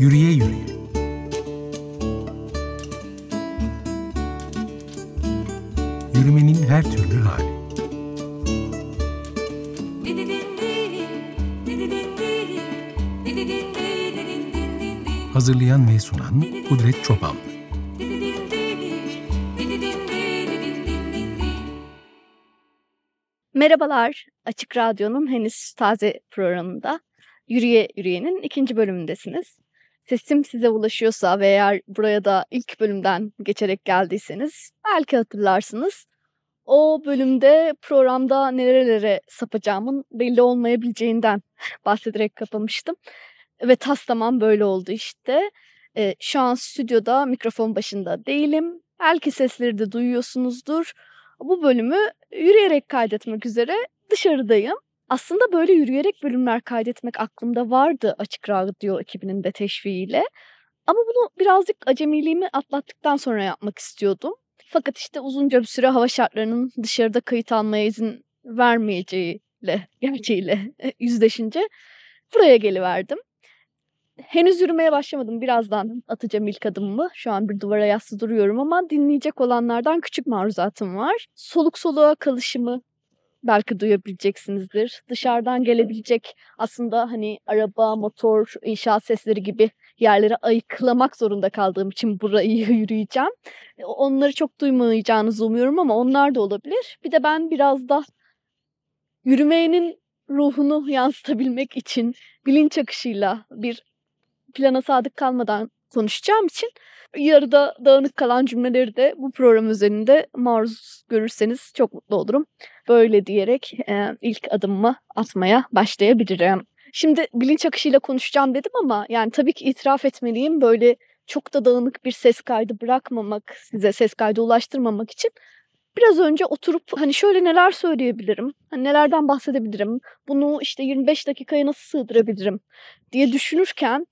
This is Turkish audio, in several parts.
Yürüye yürüye. Yürümenin her türlü hali. Hazırlayan ve sunan Kudret Çoban. Merhabalar, Açık Radyo'nun henüz taze programında Yürüye Yürüye'nin ikinci bölümündesiniz. Sesim size ulaşıyorsa ve eğer buraya da ilk bölümden geçerek geldiyseniz belki hatırlarsınız. O bölümde programda nerelere sapacağımın belli olmayabileceğinden bahsederek kapamıştım. Ve tas tamam böyle oldu işte. Ee, şu an stüdyoda mikrofon başında değilim. Belki sesleri de duyuyorsunuzdur. Bu bölümü yürüyerek kaydetmek üzere dışarıdayım. Aslında böyle yürüyerek bölümler kaydetmek aklımda vardı Açık Radyo ekibinin de teşviğiyle. Ama bunu birazcık acemiliğimi atlattıktan sonra yapmak istiyordum. Fakat işte uzunca bir süre hava şartlarının dışarıda kayıt almaya izin vermeyeceğiyle, gerçeğiyle yüzleşince buraya geliverdim. Henüz yürümeye başlamadım. Birazdan atacağım ilk adımımı. Şu an bir duvara yaslı duruyorum ama dinleyecek olanlardan küçük maruzatım var. Soluk soluğa kalışımı belki duyabileceksinizdir. Dışarıdan gelebilecek aslında hani araba, motor, inşaat sesleri gibi yerlere ayıklamak zorunda kaldığım için burayı yürüyeceğim. Onları çok duymayacağınızı umuyorum ama onlar da olabilir. Bir de ben biraz da yürümenin ruhunu yansıtabilmek için bilinç akışıyla bir plana sadık kalmadan konuşacağım için yarıda dağınık kalan cümleleri de bu program üzerinde maruz görürseniz çok mutlu olurum. Böyle diyerek e, ilk adımımı atmaya başlayabilirim. Şimdi bilinç akışıyla konuşacağım dedim ama yani tabii ki itiraf etmeliyim böyle çok da dağınık bir ses kaydı bırakmamak, size ses kaydı ulaştırmamak için biraz önce oturup hani şöyle neler söyleyebilirim, hani nelerden bahsedebilirim, bunu işte 25 dakikaya nasıl sığdırabilirim diye düşünürken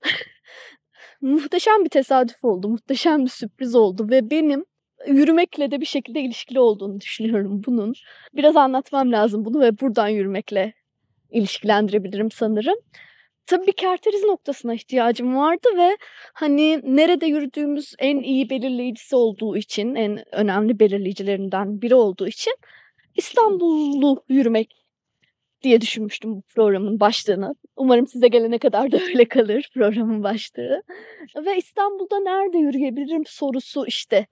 muhteşem bir tesadüf oldu, muhteşem bir sürpriz oldu ve benim yürümekle de bir şekilde ilişkili olduğunu düşünüyorum bunun. Biraz anlatmam lazım bunu ve buradan yürümekle ilişkilendirebilirim sanırım. Tabii bir kerteriz noktasına ihtiyacım vardı ve hani nerede yürüdüğümüz en iyi belirleyicisi olduğu için, en önemli belirleyicilerinden biri olduğu için İstanbul'u yürümek diye düşünmüştüm bu programın başlığını. Umarım size gelene kadar da öyle kalır programın başlığı. Ve İstanbul'da nerede yürüyebilirim sorusu işte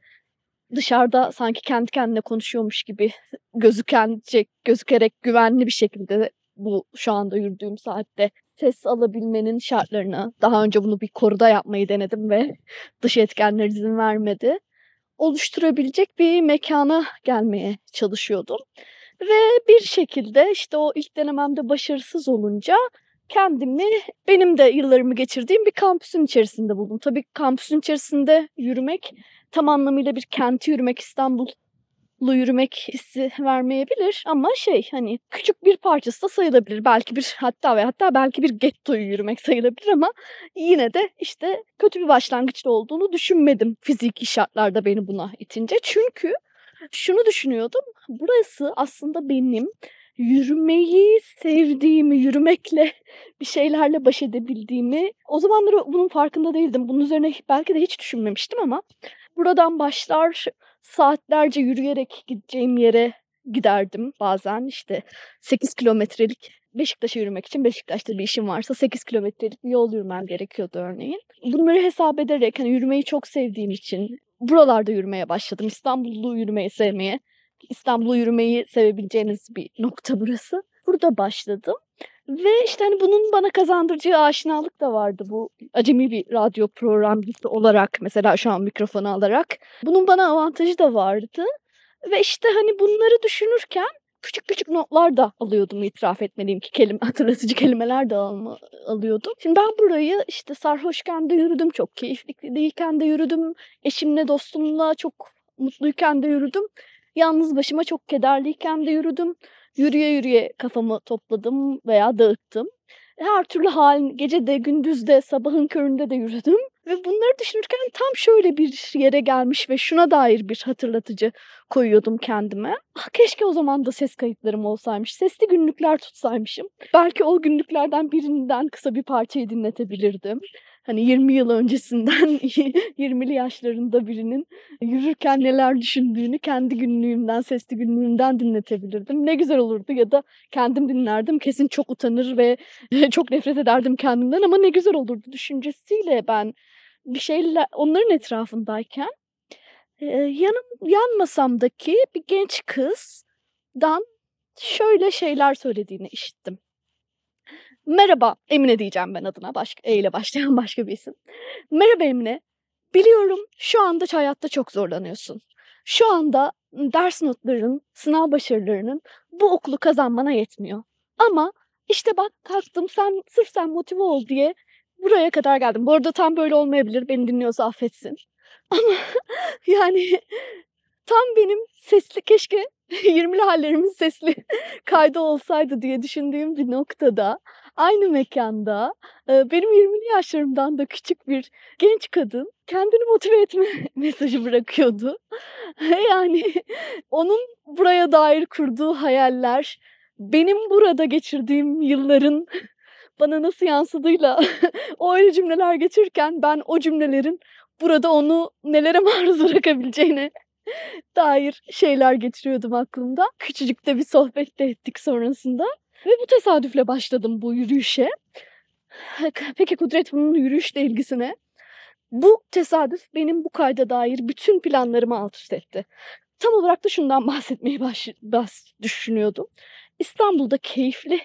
dışarıda sanki kendi kendine konuşuyormuş gibi gözükenecek, gözükerek güvenli bir şekilde bu şu anda yürüdüğüm saatte ses alabilmenin şartlarını, daha önce bunu bir koruda yapmayı denedim ve dış etkenler izin vermedi, oluşturabilecek bir mekana gelmeye çalışıyordum. Ve bir şekilde işte o ilk denememde başarısız olunca kendimi benim de yıllarımı geçirdiğim bir kampüsün içerisinde buldum. Tabii kampüsün içerisinde yürümek tam anlamıyla bir kenti yürümek İstanbul lu yürümek hissi vermeyebilir ama şey hani küçük bir parçası da sayılabilir. Belki bir hatta ve hatta belki bir gettoyu yürümek sayılabilir ama yine de işte kötü bir başlangıçta olduğunu düşünmedim fiziki şartlarda beni buna itince. Çünkü şunu düşünüyordum. Burası aslında benim yürümeyi sevdiğimi, yürümekle bir şeylerle baş edebildiğimi o zamanlar bunun farkında değildim. Bunun üzerine belki de hiç düşünmemiştim ama buradan başlar saatlerce yürüyerek gideceğim yere giderdim bazen işte 8 kilometrelik Beşiktaş'a yürümek için Beşiktaş'ta bir işim varsa 8 kilometrelik bir yol yürümem gerekiyordu örneğin. Bunları hesap ederek hani yürümeyi çok sevdiğim için buralarda yürümeye başladım. İstanbul'u yürümeyi sevmeye. İstanbul'u yürümeyi sevebileceğiniz bir nokta burası. Burada başladım. Ve işte hani bunun bana kazandıracağı aşinalık da vardı bu acemi bir radyo programcısı olarak mesela şu an mikrofonu alarak. Bunun bana avantajı da vardı. Ve işte hani bunları düşünürken küçük küçük notlar da alıyordum itiraf etmeliyim ki kelime, hatırlatıcı kelimeler de alma, alıyordum. Şimdi ben burayı işte sarhoşken de yürüdüm, çok keyifli değilken de yürüdüm, eşimle dostumla çok mutluyken de yürüdüm. Yalnız başıma çok kederliyken de yürüdüm. Yürüye yürüye kafamı topladım veya dağıttım. Her türlü hal, gece de gündüz de sabahın köründe de yürüdüm. Ve bunları düşünürken tam şöyle bir yere gelmiş ve şuna dair bir hatırlatıcı koyuyordum kendime. Ah, keşke o zaman da ses kayıtlarım olsaymış. Sesli günlükler tutsaymışım. Belki o günlüklerden birinden kısa bir parçayı dinletebilirdim. Hani 20 yıl öncesinden 20'li yaşlarında birinin yürürken neler düşündüğünü kendi günlüğümden, sesli günlüğümden dinletebilirdim. Ne güzel olurdu ya da kendim dinlerdim. Kesin çok utanır ve çok nefret ederdim kendimden ama ne güzel olurdu düşüncesiyle ben bir şeyler onların etrafındayken yanım yan masamdaki bir genç kızdan şöyle şeyler söylediğini işittim. Merhaba Emine diyeceğim ben adına. Başka, e ile başlayan başka bir isim. Merhaba Emine. Biliyorum şu anda hayatta çok zorlanıyorsun. Şu anda ders notların, sınav başarılarının bu okulu kazanmana yetmiyor. Ama işte bak kalktım sen sırf sen motive ol diye buraya kadar geldim. Bu arada tam böyle olmayabilir. Beni dinliyorsa affetsin. Ama yani tam benim sesli keşke 20'li hallerimin sesli kaydı olsaydı diye düşündüğüm bir noktada aynı mekanda benim 20'li yaşlarımdan da küçük bir genç kadın kendini motive etme mesajı bırakıyordu. Yani onun buraya dair kurduğu hayaller benim burada geçirdiğim yılların bana nasıl yansıdığıyla o öyle cümleler geçirirken ben o cümlelerin burada onu nelere maruz bırakabileceğine dair şeyler geçiriyordum aklımda. Küçücük de bir sohbet de ettik sonrasında. Ve bu tesadüfle başladım bu yürüyüşe. Peki Kudret bunun yürüyüşle ilgisine? Bu tesadüf benim bu kayda dair bütün planlarımı alt üst etti. Tam olarak da şundan bahsetmeyi baş, baş düşünüyordum. İstanbul'da keyifli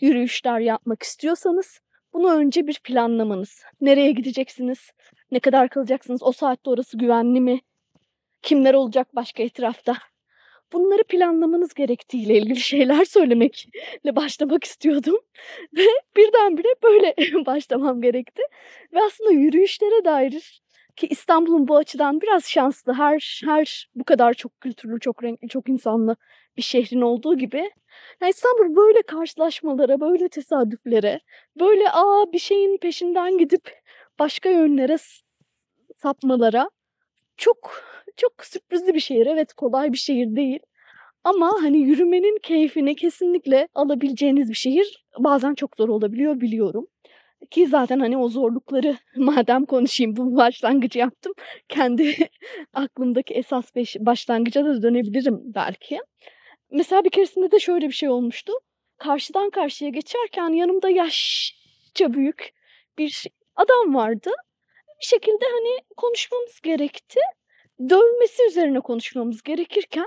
yürüyüşler yapmak istiyorsanız bunu önce bir planlamanız. Nereye gideceksiniz? Ne kadar kalacaksınız? O saatte orası güvenli mi? Kimler olacak başka etrafta? Bunları planlamanız gerektiğiyle ilgili şeyler söylemekle başlamak istiyordum. Ve birdenbire böyle başlamam gerekti. Ve aslında yürüyüşlere dair ki İstanbul'un bu açıdan biraz şanslı. Her her bu kadar çok kültürlü, çok renkli, çok insanlı bir şehrin olduğu gibi. Yani İstanbul böyle karşılaşmalara, böyle tesadüflere, böyle aa bir şeyin peşinden gidip başka yönlere sapmalara çok çok sürprizli bir şehir. Evet kolay bir şehir değil. Ama hani yürümenin keyfini kesinlikle alabileceğiniz bir şehir bazen çok zor olabiliyor biliyorum. Ki zaten hani o zorlukları madem konuşayım bu başlangıcı yaptım. Kendi aklımdaki esas başlangıca da dönebilirim belki. Mesela bir keresinde de şöyle bir şey olmuştu. Karşıdan karşıya geçerken yanımda yaşça büyük bir adam vardı. Bir şekilde hani konuşmamız gerekti. Dövmesi üzerine konuşmamız gerekirken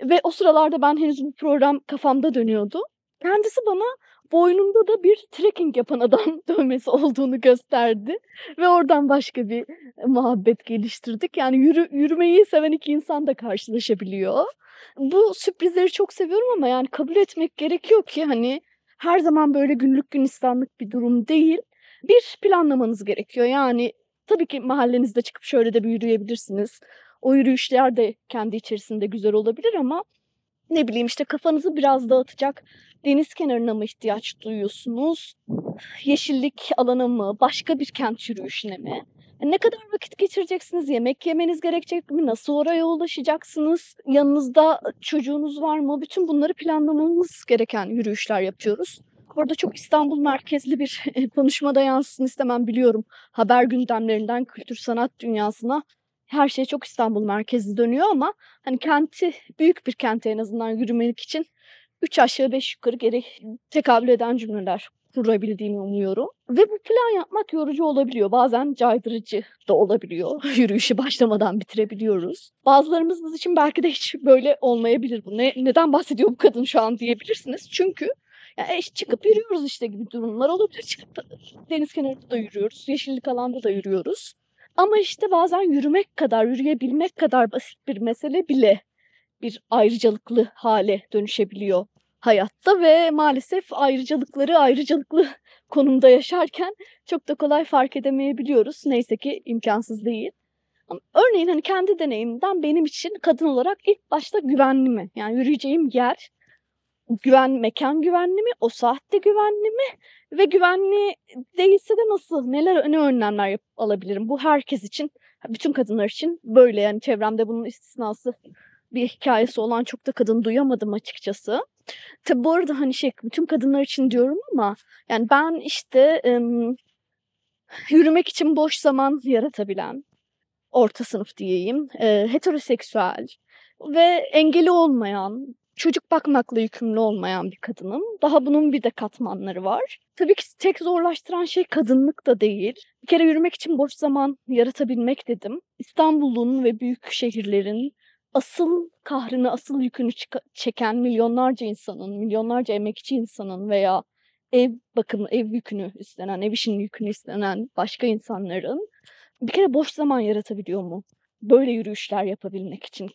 ve o sıralarda ben henüz bu program kafamda dönüyordu. Kendisi bana boynunda da bir trekking yapan adam dövmesi olduğunu gösterdi. Ve oradan başka bir muhabbet geliştirdik. Yani yürü, yürümeyi seven iki insan da karşılaşabiliyor. Bu sürprizleri çok seviyorum ama yani kabul etmek gerekiyor ki hani her zaman böyle günlük günistanlık bir durum değil. Bir planlamanız gerekiyor. Yani tabii ki mahallenizde çıkıp şöyle de bir yürüyebilirsiniz. O yürüyüşler de kendi içerisinde güzel olabilir ama ne bileyim işte kafanızı biraz dağıtacak deniz kenarına mı ihtiyaç duyuyorsunuz? Yeşillik alana mı? Başka bir kent yürüyüşüne mi? E, ne kadar vakit geçireceksiniz? Yemek yemeniz gerekecek mi? Nasıl oraya ulaşacaksınız? Yanınızda çocuğunuz var mı? Bütün bunları planlamamız gereken yürüyüşler yapıyoruz. Burada çok İstanbul merkezli bir konuşmada yansısın istemem biliyorum. Haber gündemlerinden kültür sanat dünyasına her şey çok İstanbul merkezli dönüyor ama hani kenti büyük bir kente en azından yürümek için üç aşağı beş yukarı geri tekabül eden cümleler kurabildiğimi umuyorum. Ve bu plan yapmak yorucu olabiliyor. Bazen caydırıcı da olabiliyor. Yürüyüşü başlamadan bitirebiliyoruz. Bazılarımız için belki de hiç böyle olmayabilir bu. Ne, neden bahsediyor bu kadın şu an diyebilirsiniz. Çünkü yani çıkıp yürüyoruz işte gibi durumlar olabilir. Çıkıp deniz kenarında da yürüyoruz. Yeşillik alanda da yürüyoruz. Ama işte bazen yürümek kadar, yürüyebilmek kadar basit bir mesele bile bir ayrıcalıklı hale dönüşebiliyor hayatta ve maalesef ayrıcalıkları ayrıcalıklı konumda yaşarken çok da kolay fark edemeyebiliyoruz. Neyse ki imkansız değil. Ama örneğin hani kendi deneyimimden benim için kadın olarak ilk başta güvenli mi? Yani yürüyeceğim yer güven mekan güvenli mi? O saatte güvenli mi? Ve güvenli değilse de nasıl? Neler ne önlemler yap, alabilirim? Bu herkes için, bütün kadınlar için böyle yani çevremde bunun istisnası bir hikayesi olan çok da kadın duyamadım açıkçası. Tabi bu arada hani şey bütün kadınlar için diyorum ama yani ben işte ım, yürümek için boş zaman yaratabilen, orta sınıf diyeyim, e, heteroseksüel ve engeli olmayan, çocuk bakmakla yükümlü olmayan bir kadınım. Daha bunun bir de katmanları var. Tabii ki tek zorlaştıran şey kadınlık da değil. Bir kere yürümek için boş zaman yaratabilmek dedim. İstanbul'un ve büyük şehirlerin asıl kahrını, asıl yükünü çeken milyonlarca insanın, milyonlarca emekçi insanın veya ev bakımı, ev yükünü üstlenen, ev işinin yükünü üstlenen başka insanların bir kere boş zaman yaratabiliyor mu? Böyle yürüyüşler yapabilmek için,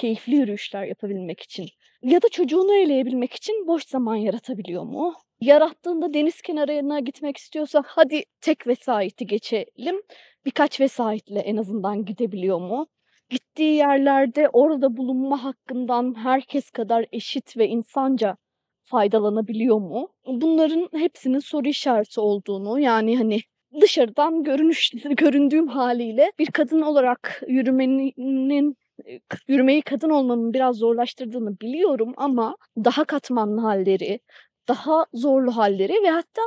keyifli yürüyüşler yapabilmek için ya da çocuğunu eleyebilmek için boş zaman yaratabiliyor mu? Yarattığında deniz kenarına gitmek istiyorsa hadi tek vesayeti geçelim. Birkaç vesayetle en azından gidebiliyor mu? Gittiği yerlerde orada bulunma hakkından herkes kadar eşit ve insanca faydalanabiliyor mu? Bunların hepsinin soru işareti olduğunu yani hani dışarıdan görünüş göründüğüm haliyle bir kadın olarak yürümenin yürümeyi kadın olmanın biraz zorlaştırdığını biliyorum ama daha katmanlı halleri, daha zorlu halleri ve hatta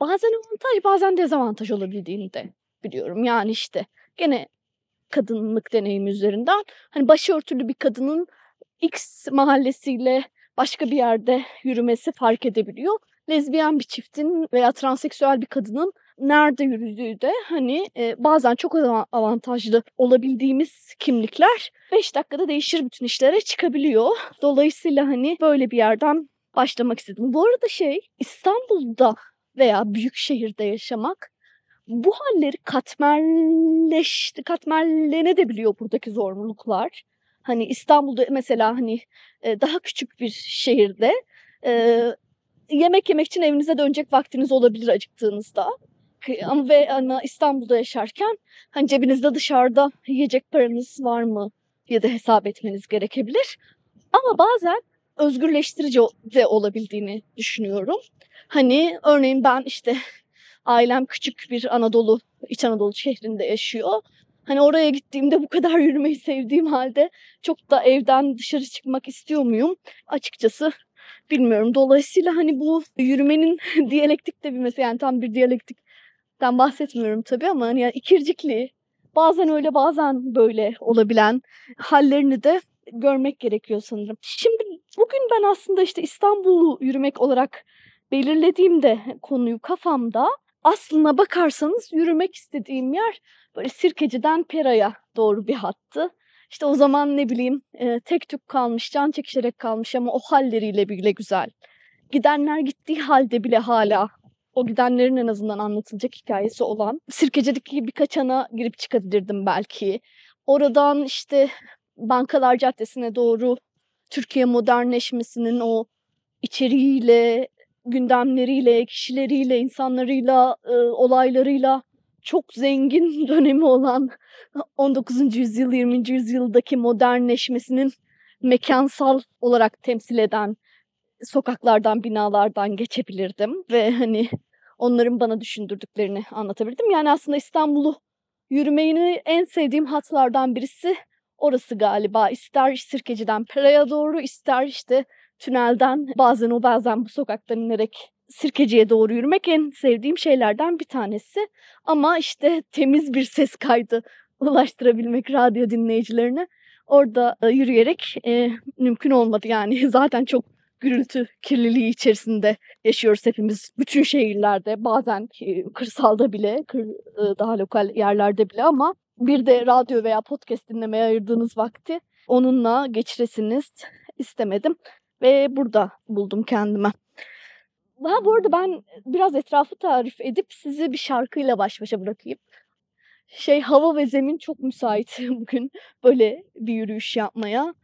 bazen avantaj bazen dezavantaj olabildiğini de biliyorum. Yani işte gene kadınlık deneyimi üzerinden hani başörtülü bir kadının X mahallesiyle başka bir yerde yürümesi fark edebiliyor. Lezbiyen bir çiftin veya transseksüel bir kadının nerede yürüdüğü de hani e, bazen çok avantajlı olabildiğimiz kimlikler 5 dakikada değişir bütün işlere çıkabiliyor. Dolayısıyla hani böyle bir yerden başlamak istedim. Bu arada şey İstanbul'da veya büyük şehirde yaşamak bu halleri katmerleşti, katmerlenebiliyor buradaki zorunluluklar. Hani İstanbul'da mesela hani daha küçük bir şehirde yemek yemek için evinize dönecek vaktiniz olabilir acıktığınızda. Ama ve ama İstanbul'da yaşarken hani cebinizde dışarıda yiyecek paranız var mı ya da hesap etmeniz gerekebilir. Ama bazen özgürleştirici de olabildiğini düşünüyorum. Hani örneğin ben işte ailem küçük bir Anadolu, İç Anadolu şehrinde yaşıyor. Hani oraya gittiğimde bu kadar yürümeyi sevdiğim halde çok da evden dışarı çıkmak istiyor muyum? Açıkçası bilmiyorum. Dolayısıyla hani bu yürümenin diyalektik de bir mesela yani tam bir diyalektikten bahsetmiyorum tabii ama hani yani ikircikli bazen öyle bazen böyle olabilen hallerini de görmek gerekiyor sanırım. Şimdi bugün ben aslında işte İstanbul'u yürümek olarak belirlediğimde konuyu kafamda aslına bakarsanız yürümek istediğim yer böyle Sirkeci'den Pera'ya doğru bir hattı. İşte o zaman ne bileyim e, tek tük kalmış, can çekişerek kalmış ama o halleriyle bile güzel. Gidenler gittiği halde bile hala o gidenlerin en azından anlatılacak hikayesi olan Sirkeci'deki birkaç ana girip çıkabilirdim belki. Oradan işte Bankalar Caddesi'ne doğru Türkiye modernleşmesinin o içeriğiyle, gündemleriyle, kişileriyle, insanlarıyla, e, olaylarıyla çok zengin dönemi olan 19. yüzyıl, 20. yüzyıldaki modernleşmesinin mekansal olarak temsil eden sokaklardan, binalardan geçebilirdim ve hani onların bana düşündürdüklerini anlatabilirdim. Yani aslında İstanbul'u yürümeyi en sevdiğim hatlardan birisi orası galiba. İster Sirkeci'den Pera'ya doğru, ister işte tünelden bazen o bazen bu sokaktan inerek Sirkeci'ye doğru yürümek en sevdiğim şeylerden bir tanesi. Ama işte temiz bir ses kaydı ulaştırabilmek radyo dinleyicilerine orada e, yürüyerek e, mümkün olmadı. Yani zaten çok gürültü kirliliği içerisinde yaşıyoruz hepimiz. Bütün şehirlerde bazen kırsalda bile, e, daha lokal yerlerde bile ama bir de radyo veya podcast dinlemeye ayırdığınız vakti onunla geçiresiniz istemedim ve burada buldum kendime. Daha bu arada ben biraz etrafı tarif edip sizi bir şarkıyla baş başa bırakayım. Şey hava ve zemin çok müsait bugün böyle bir yürüyüş yapmaya.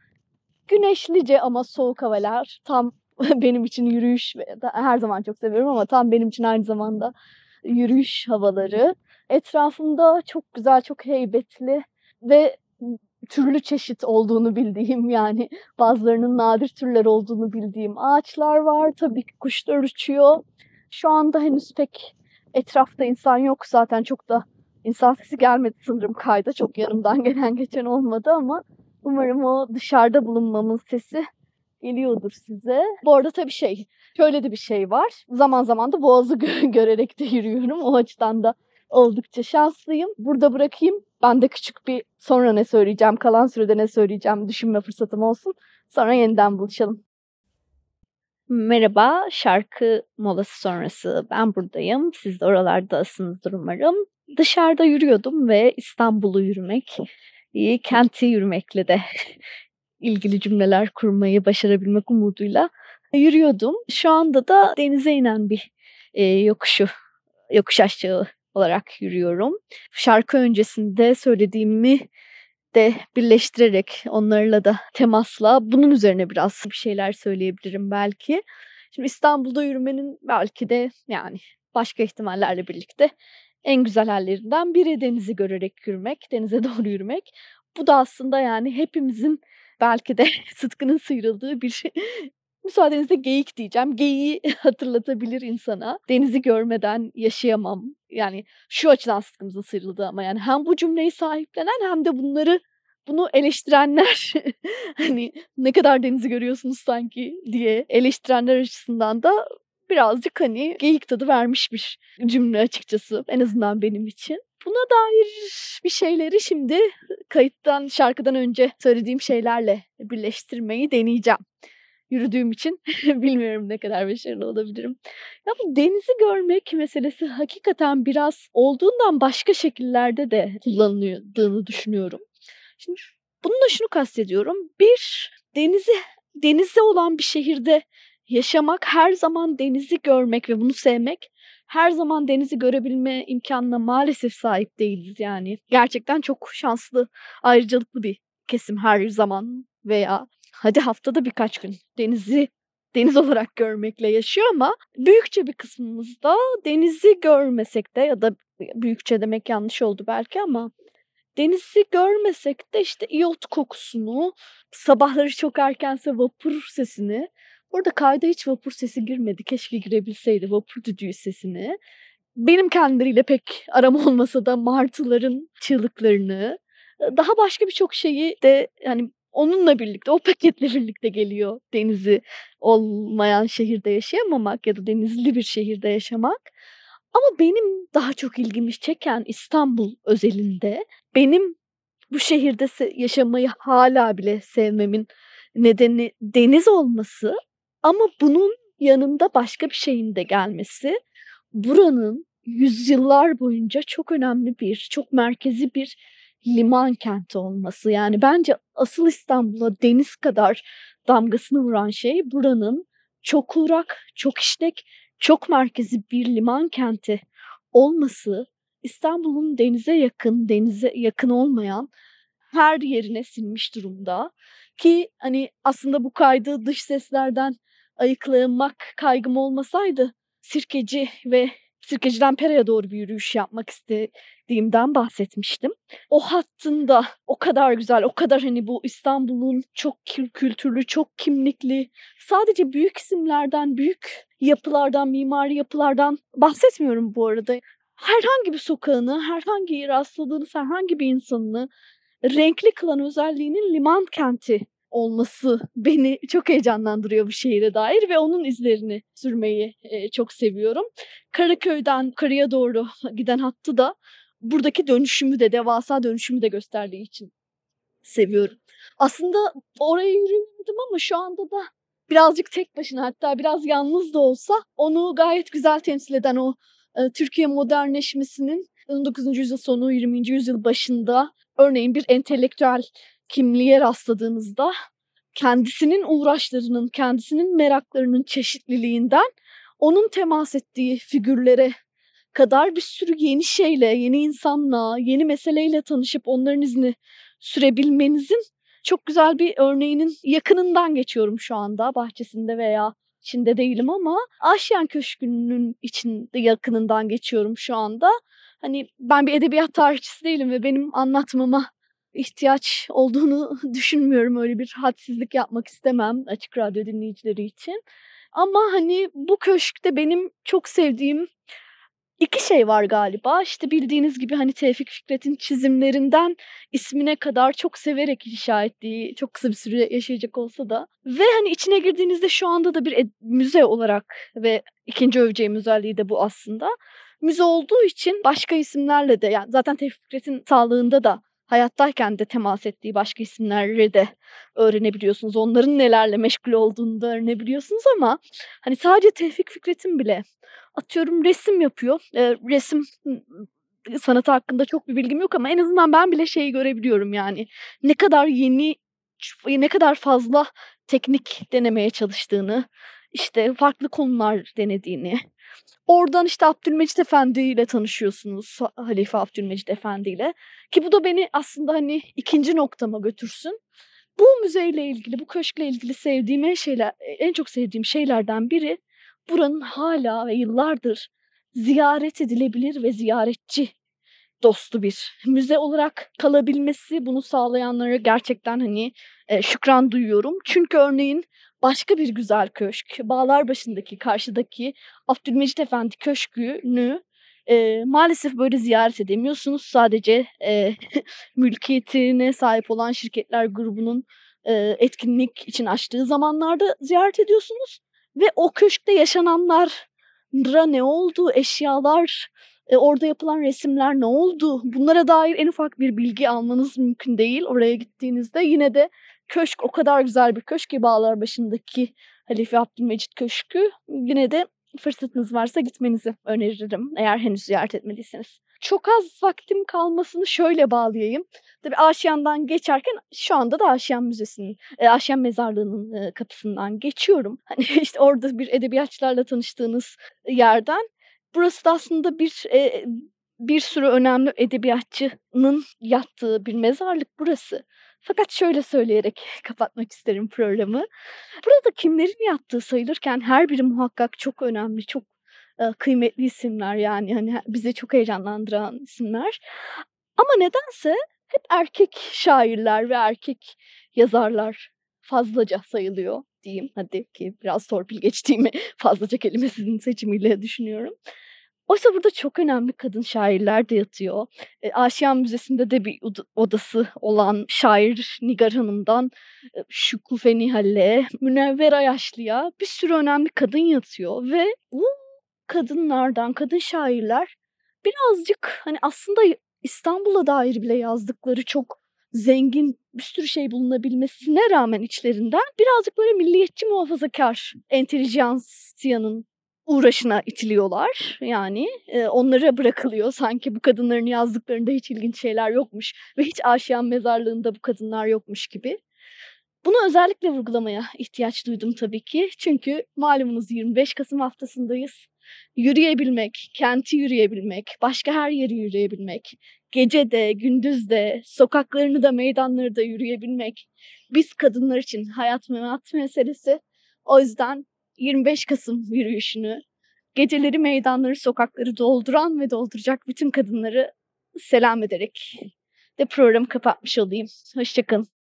Güneşlice ama soğuk havalar tam benim için yürüyüş her zaman çok seviyorum ama tam benim için aynı zamanda yürüyüş havaları. Etrafımda çok güzel, çok heybetli ve türlü çeşit olduğunu bildiğim yani bazılarının nadir türler olduğunu bildiğim ağaçlar var. Tabii ki kuşlar uçuyor. Şu anda henüz pek etrafta insan yok zaten çok da insan sesi gelmedi sanırım kayda. Çok yanımdan gelen geçen olmadı ama umarım o dışarıda bulunmamın sesi geliyordur size. Bu arada tabii şey, şöyle de bir şey var. Zaman zaman da boğazı görerek de yürüyorum. O açıdan da oldukça şanslıyım. Burada bırakayım. Ben de küçük bir sonra ne söyleyeceğim, kalan sürede ne söyleyeceğim düşünme fırsatım olsun. Sonra yeniden buluşalım. Merhaba, şarkı molası sonrası ben buradayım. Siz de oralardasınızdır umarım. Dışarıda yürüyordum ve İstanbul'u yürümek, kenti yürümekle de ilgili cümleler kurmayı başarabilmek umuduyla yürüyordum. Şu anda da denize inen bir e, yokuşu, yokuş aşağı olarak yürüyorum. Şarkı öncesinde söylediğimi de birleştirerek onlarla da temasla bunun üzerine biraz bir şeyler söyleyebilirim belki. Şimdi İstanbul'da yürümenin belki de yani başka ihtimallerle birlikte en güzel hallerinden biri denizi görerek yürümek, denize doğru yürümek. Bu da aslında yani hepimizin belki de sıtkının sıyrıldığı bir müsaadenizle geyik diyeceğim. Geyiği hatırlatabilir insana. Denizi görmeden yaşayamam. Yani şu açıdan sıtkımızın sıyrıldığı ama yani hem bu cümleyi sahiplenen hem de bunları bunu eleştirenler hani ne kadar denizi görüyorsunuz sanki diye eleştirenler açısından da birazcık hani geyik tadı vermiş bir cümle açıkçası en azından benim için. Buna dair bir şeyleri şimdi kayıttan şarkıdan önce söylediğim şeylerle birleştirmeyi deneyeceğim yürüdüğüm için bilmiyorum ne kadar başarılı olabilirim. Ya bu denizi görmek meselesi hakikaten biraz olduğundan başka şekillerde de kullanıldığını düşünüyorum. Şimdi bununla şunu kastediyorum. Bir, denizi denize olan bir şehirde yaşamak, her zaman denizi görmek ve bunu sevmek her zaman denizi görebilme imkanına maalesef sahip değiliz yani. Gerçekten çok şanslı, ayrıcalıklı bir kesim her zaman veya hadi haftada birkaç gün denizi deniz olarak görmekle yaşıyor ama büyükçe bir kısmımız da denizi görmesek de ya da büyükçe demek yanlış oldu belki ama denizi görmesek de işte iyot kokusunu, sabahları çok erkense vapur sesini, orada kayda hiç vapur sesi girmedi. Keşke girebilseydi vapur düdüğü sesini. Benim kendileriyle pek aram olmasa da martıların çığlıklarını, daha başka birçok şeyi de yani onunla birlikte, o paketle birlikte geliyor denizi olmayan şehirde yaşayamamak ya da denizli bir şehirde yaşamak. Ama benim daha çok ilgimi çeken İstanbul özelinde benim bu şehirde yaşamayı hala bile sevmemin nedeni deniz olması ama bunun yanında başka bir şeyin de gelmesi. Buranın yüzyıllar boyunca çok önemli bir, çok merkezi bir liman kenti olması. Yani bence asıl İstanbul'a deniz kadar damgasını vuran şey buranın çok uğrak, çok işlek, çok merkezi bir liman kenti olması İstanbul'un denize yakın, denize yakın olmayan her yerine sinmiş durumda. Ki hani aslında bu kaydı dış seslerden ayıklamak kaygım olmasaydı Sirkeci ve Sirkeci'den Pera'ya doğru bir yürüyüş yapmak istediğimden bahsetmiştim. O hattında o kadar güzel, o kadar hani bu İstanbul'un çok kültürlü, çok kimlikli, sadece büyük isimlerden, büyük yapılardan, mimari yapılardan bahsetmiyorum bu arada. Herhangi bir sokağını, herhangi rastladığınız herhangi bir insanını renkli kılan özelliğinin liman kenti olması beni çok heyecanlandırıyor bu şehire dair ve onun izlerini sürmeyi e, çok seviyorum. Karaköy'den karıya doğru giden hattı da buradaki dönüşümü de devasa dönüşümü de gösterdiği için seviyorum. Aslında oraya yürümedim ama şu anda da birazcık tek başına hatta biraz yalnız da olsa onu gayet güzel temsil eden o e, Türkiye modernleşmesinin 19. yüzyıl sonu 20. yüzyıl başında örneğin bir entelektüel kimliğe rastladığınızda kendisinin uğraşlarının, kendisinin meraklarının çeşitliliğinden onun temas ettiği figürlere kadar bir sürü yeni şeyle, yeni insanla, yeni meseleyle tanışıp onların izini sürebilmenizin çok güzel bir örneğinin yakınından geçiyorum şu anda bahçesinde veya içinde değilim ama Aşyan Köşkü'nün içinde yakınından geçiyorum şu anda. Hani ben bir edebiyat tarihçisi değilim ve benim anlatmama ihtiyaç olduğunu düşünmüyorum. Öyle bir hadsizlik yapmak istemem açık radyo dinleyicileri için. Ama hani bu köşkte benim çok sevdiğim iki şey var galiba. İşte bildiğiniz gibi hani Tevfik Fikret'in çizimlerinden ismine kadar çok severek inşa ettiği, çok kısa bir süre yaşayacak olsa da. Ve hani içine girdiğinizde şu anda da bir müze olarak ve ikinci öveceğim özelliği de bu aslında müze olduğu için başka isimlerle de yani zaten Tevfik Fikret'in sağlığında da hayattayken de temas ettiği başka isimlerle de öğrenebiliyorsunuz. Onların nelerle meşgul olduğunu da öğrenebiliyorsunuz ama hani sadece Tevfik Fikret'in bile atıyorum resim yapıyor. E, resim sanatı hakkında çok bir bilgim yok ama en azından ben bile şeyi görebiliyorum yani. Ne kadar yeni ne kadar fazla teknik denemeye çalıştığını, işte farklı konular denediğini. Oradan işte Abdülmecit Efendi ile tanışıyorsunuz. Halife Abdülmecit Efendi ile. Ki bu da beni aslında hani ikinci noktama götürsün. Bu müzeyle ilgili, bu köşkle ilgili sevdiğim en şeyler, en çok sevdiğim şeylerden biri buranın hala ve yıllardır ziyaret edilebilir ve ziyaretçi dostu bir müze olarak kalabilmesi bunu sağlayanlara gerçekten hani e, şükran duyuyorum. Çünkü örneğin başka bir güzel köşk bağlar başındaki karşıdaki Abdülmecit Efendi Köşkü'nü e, maalesef böyle ziyaret edemiyorsunuz. Sadece e, mülkiyetine sahip olan şirketler grubunun e, etkinlik için açtığı zamanlarda ziyaret ediyorsunuz. Ve o köşkte yaşananlara ne oldu, eşyalar, e, orada yapılan resimler ne oldu? Bunlara dair en ufak bir bilgi almanız mümkün değil oraya gittiğinizde. Yine de köşk o kadar güzel bir köşk ki Bağlar başındaki Halife Abdülmecit Köşkü. Yine de fırsatınız varsa gitmenizi öneririm eğer henüz ziyaret etmediyseniz. Çok az vaktim kalmasını şöyle bağlayayım. Tabii Aşiyan'dan geçerken şu anda da Aşiyan Müzesi'nin, e, Aşiyan Mezarlığı'nın e, kapısından geçiyorum. Hani işte orada bir edebiyatçılarla tanıştığınız yerden Burası da aslında bir e, bir sürü önemli edebiyatçının yattığı bir mezarlık burası. Fakat şöyle söyleyerek kapatmak isterim programı. Burada kimlerin yattığı sayılırken her biri muhakkak çok önemli, çok e, kıymetli isimler yani hani bizi çok heyecanlandıran isimler. Ama nedense hep erkek şairler ve erkek yazarlar fazlaca sayılıyor diyeyim. Hadi ki biraz torpil geçtiğimi fazlaca kelimesinin seçimiyle düşünüyorum. Oysa burada çok önemli kadın şairler de yatıyor. E, Aşiyan Müzesi'nde de bir odası olan şair Nigar Hanım'dan e, Şükufe Nihal'e, Münevver Ayaşlı'ya bir sürü önemli kadın yatıyor. Ve bu kadınlardan, kadın şairler birazcık hani aslında İstanbul'a dair bile yazdıkları çok zengin bir sürü şey bulunabilmesine rağmen içlerinden birazcık böyle milliyetçi muhafazakar entelijansiyanın uğraşına itiliyorlar. Yani e, onlara bırakılıyor. Sanki bu kadınların yazdıklarında hiç ilginç şeyler yokmuş ve hiç Aşiyan mezarlığında bu kadınlar yokmuş gibi. Bunu özellikle vurgulamaya ihtiyaç duydum tabii ki. Çünkü malumunuz 25 Kasım haftasındayız. Yürüyebilmek, kenti yürüyebilmek, başka her yeri yürüyebilmek, gece de, gündüz de, sokaklarını da, meydanları da yürüyebilmek biz kadınlar için hayat memat meselesi. O yüzden 25 Kasım yürüyüşünü, geceleri meydanları, sokakları dolduran ve dolduracak bütün kadınları selam ederek de programı kapatmış olayım. Hoşçakalın.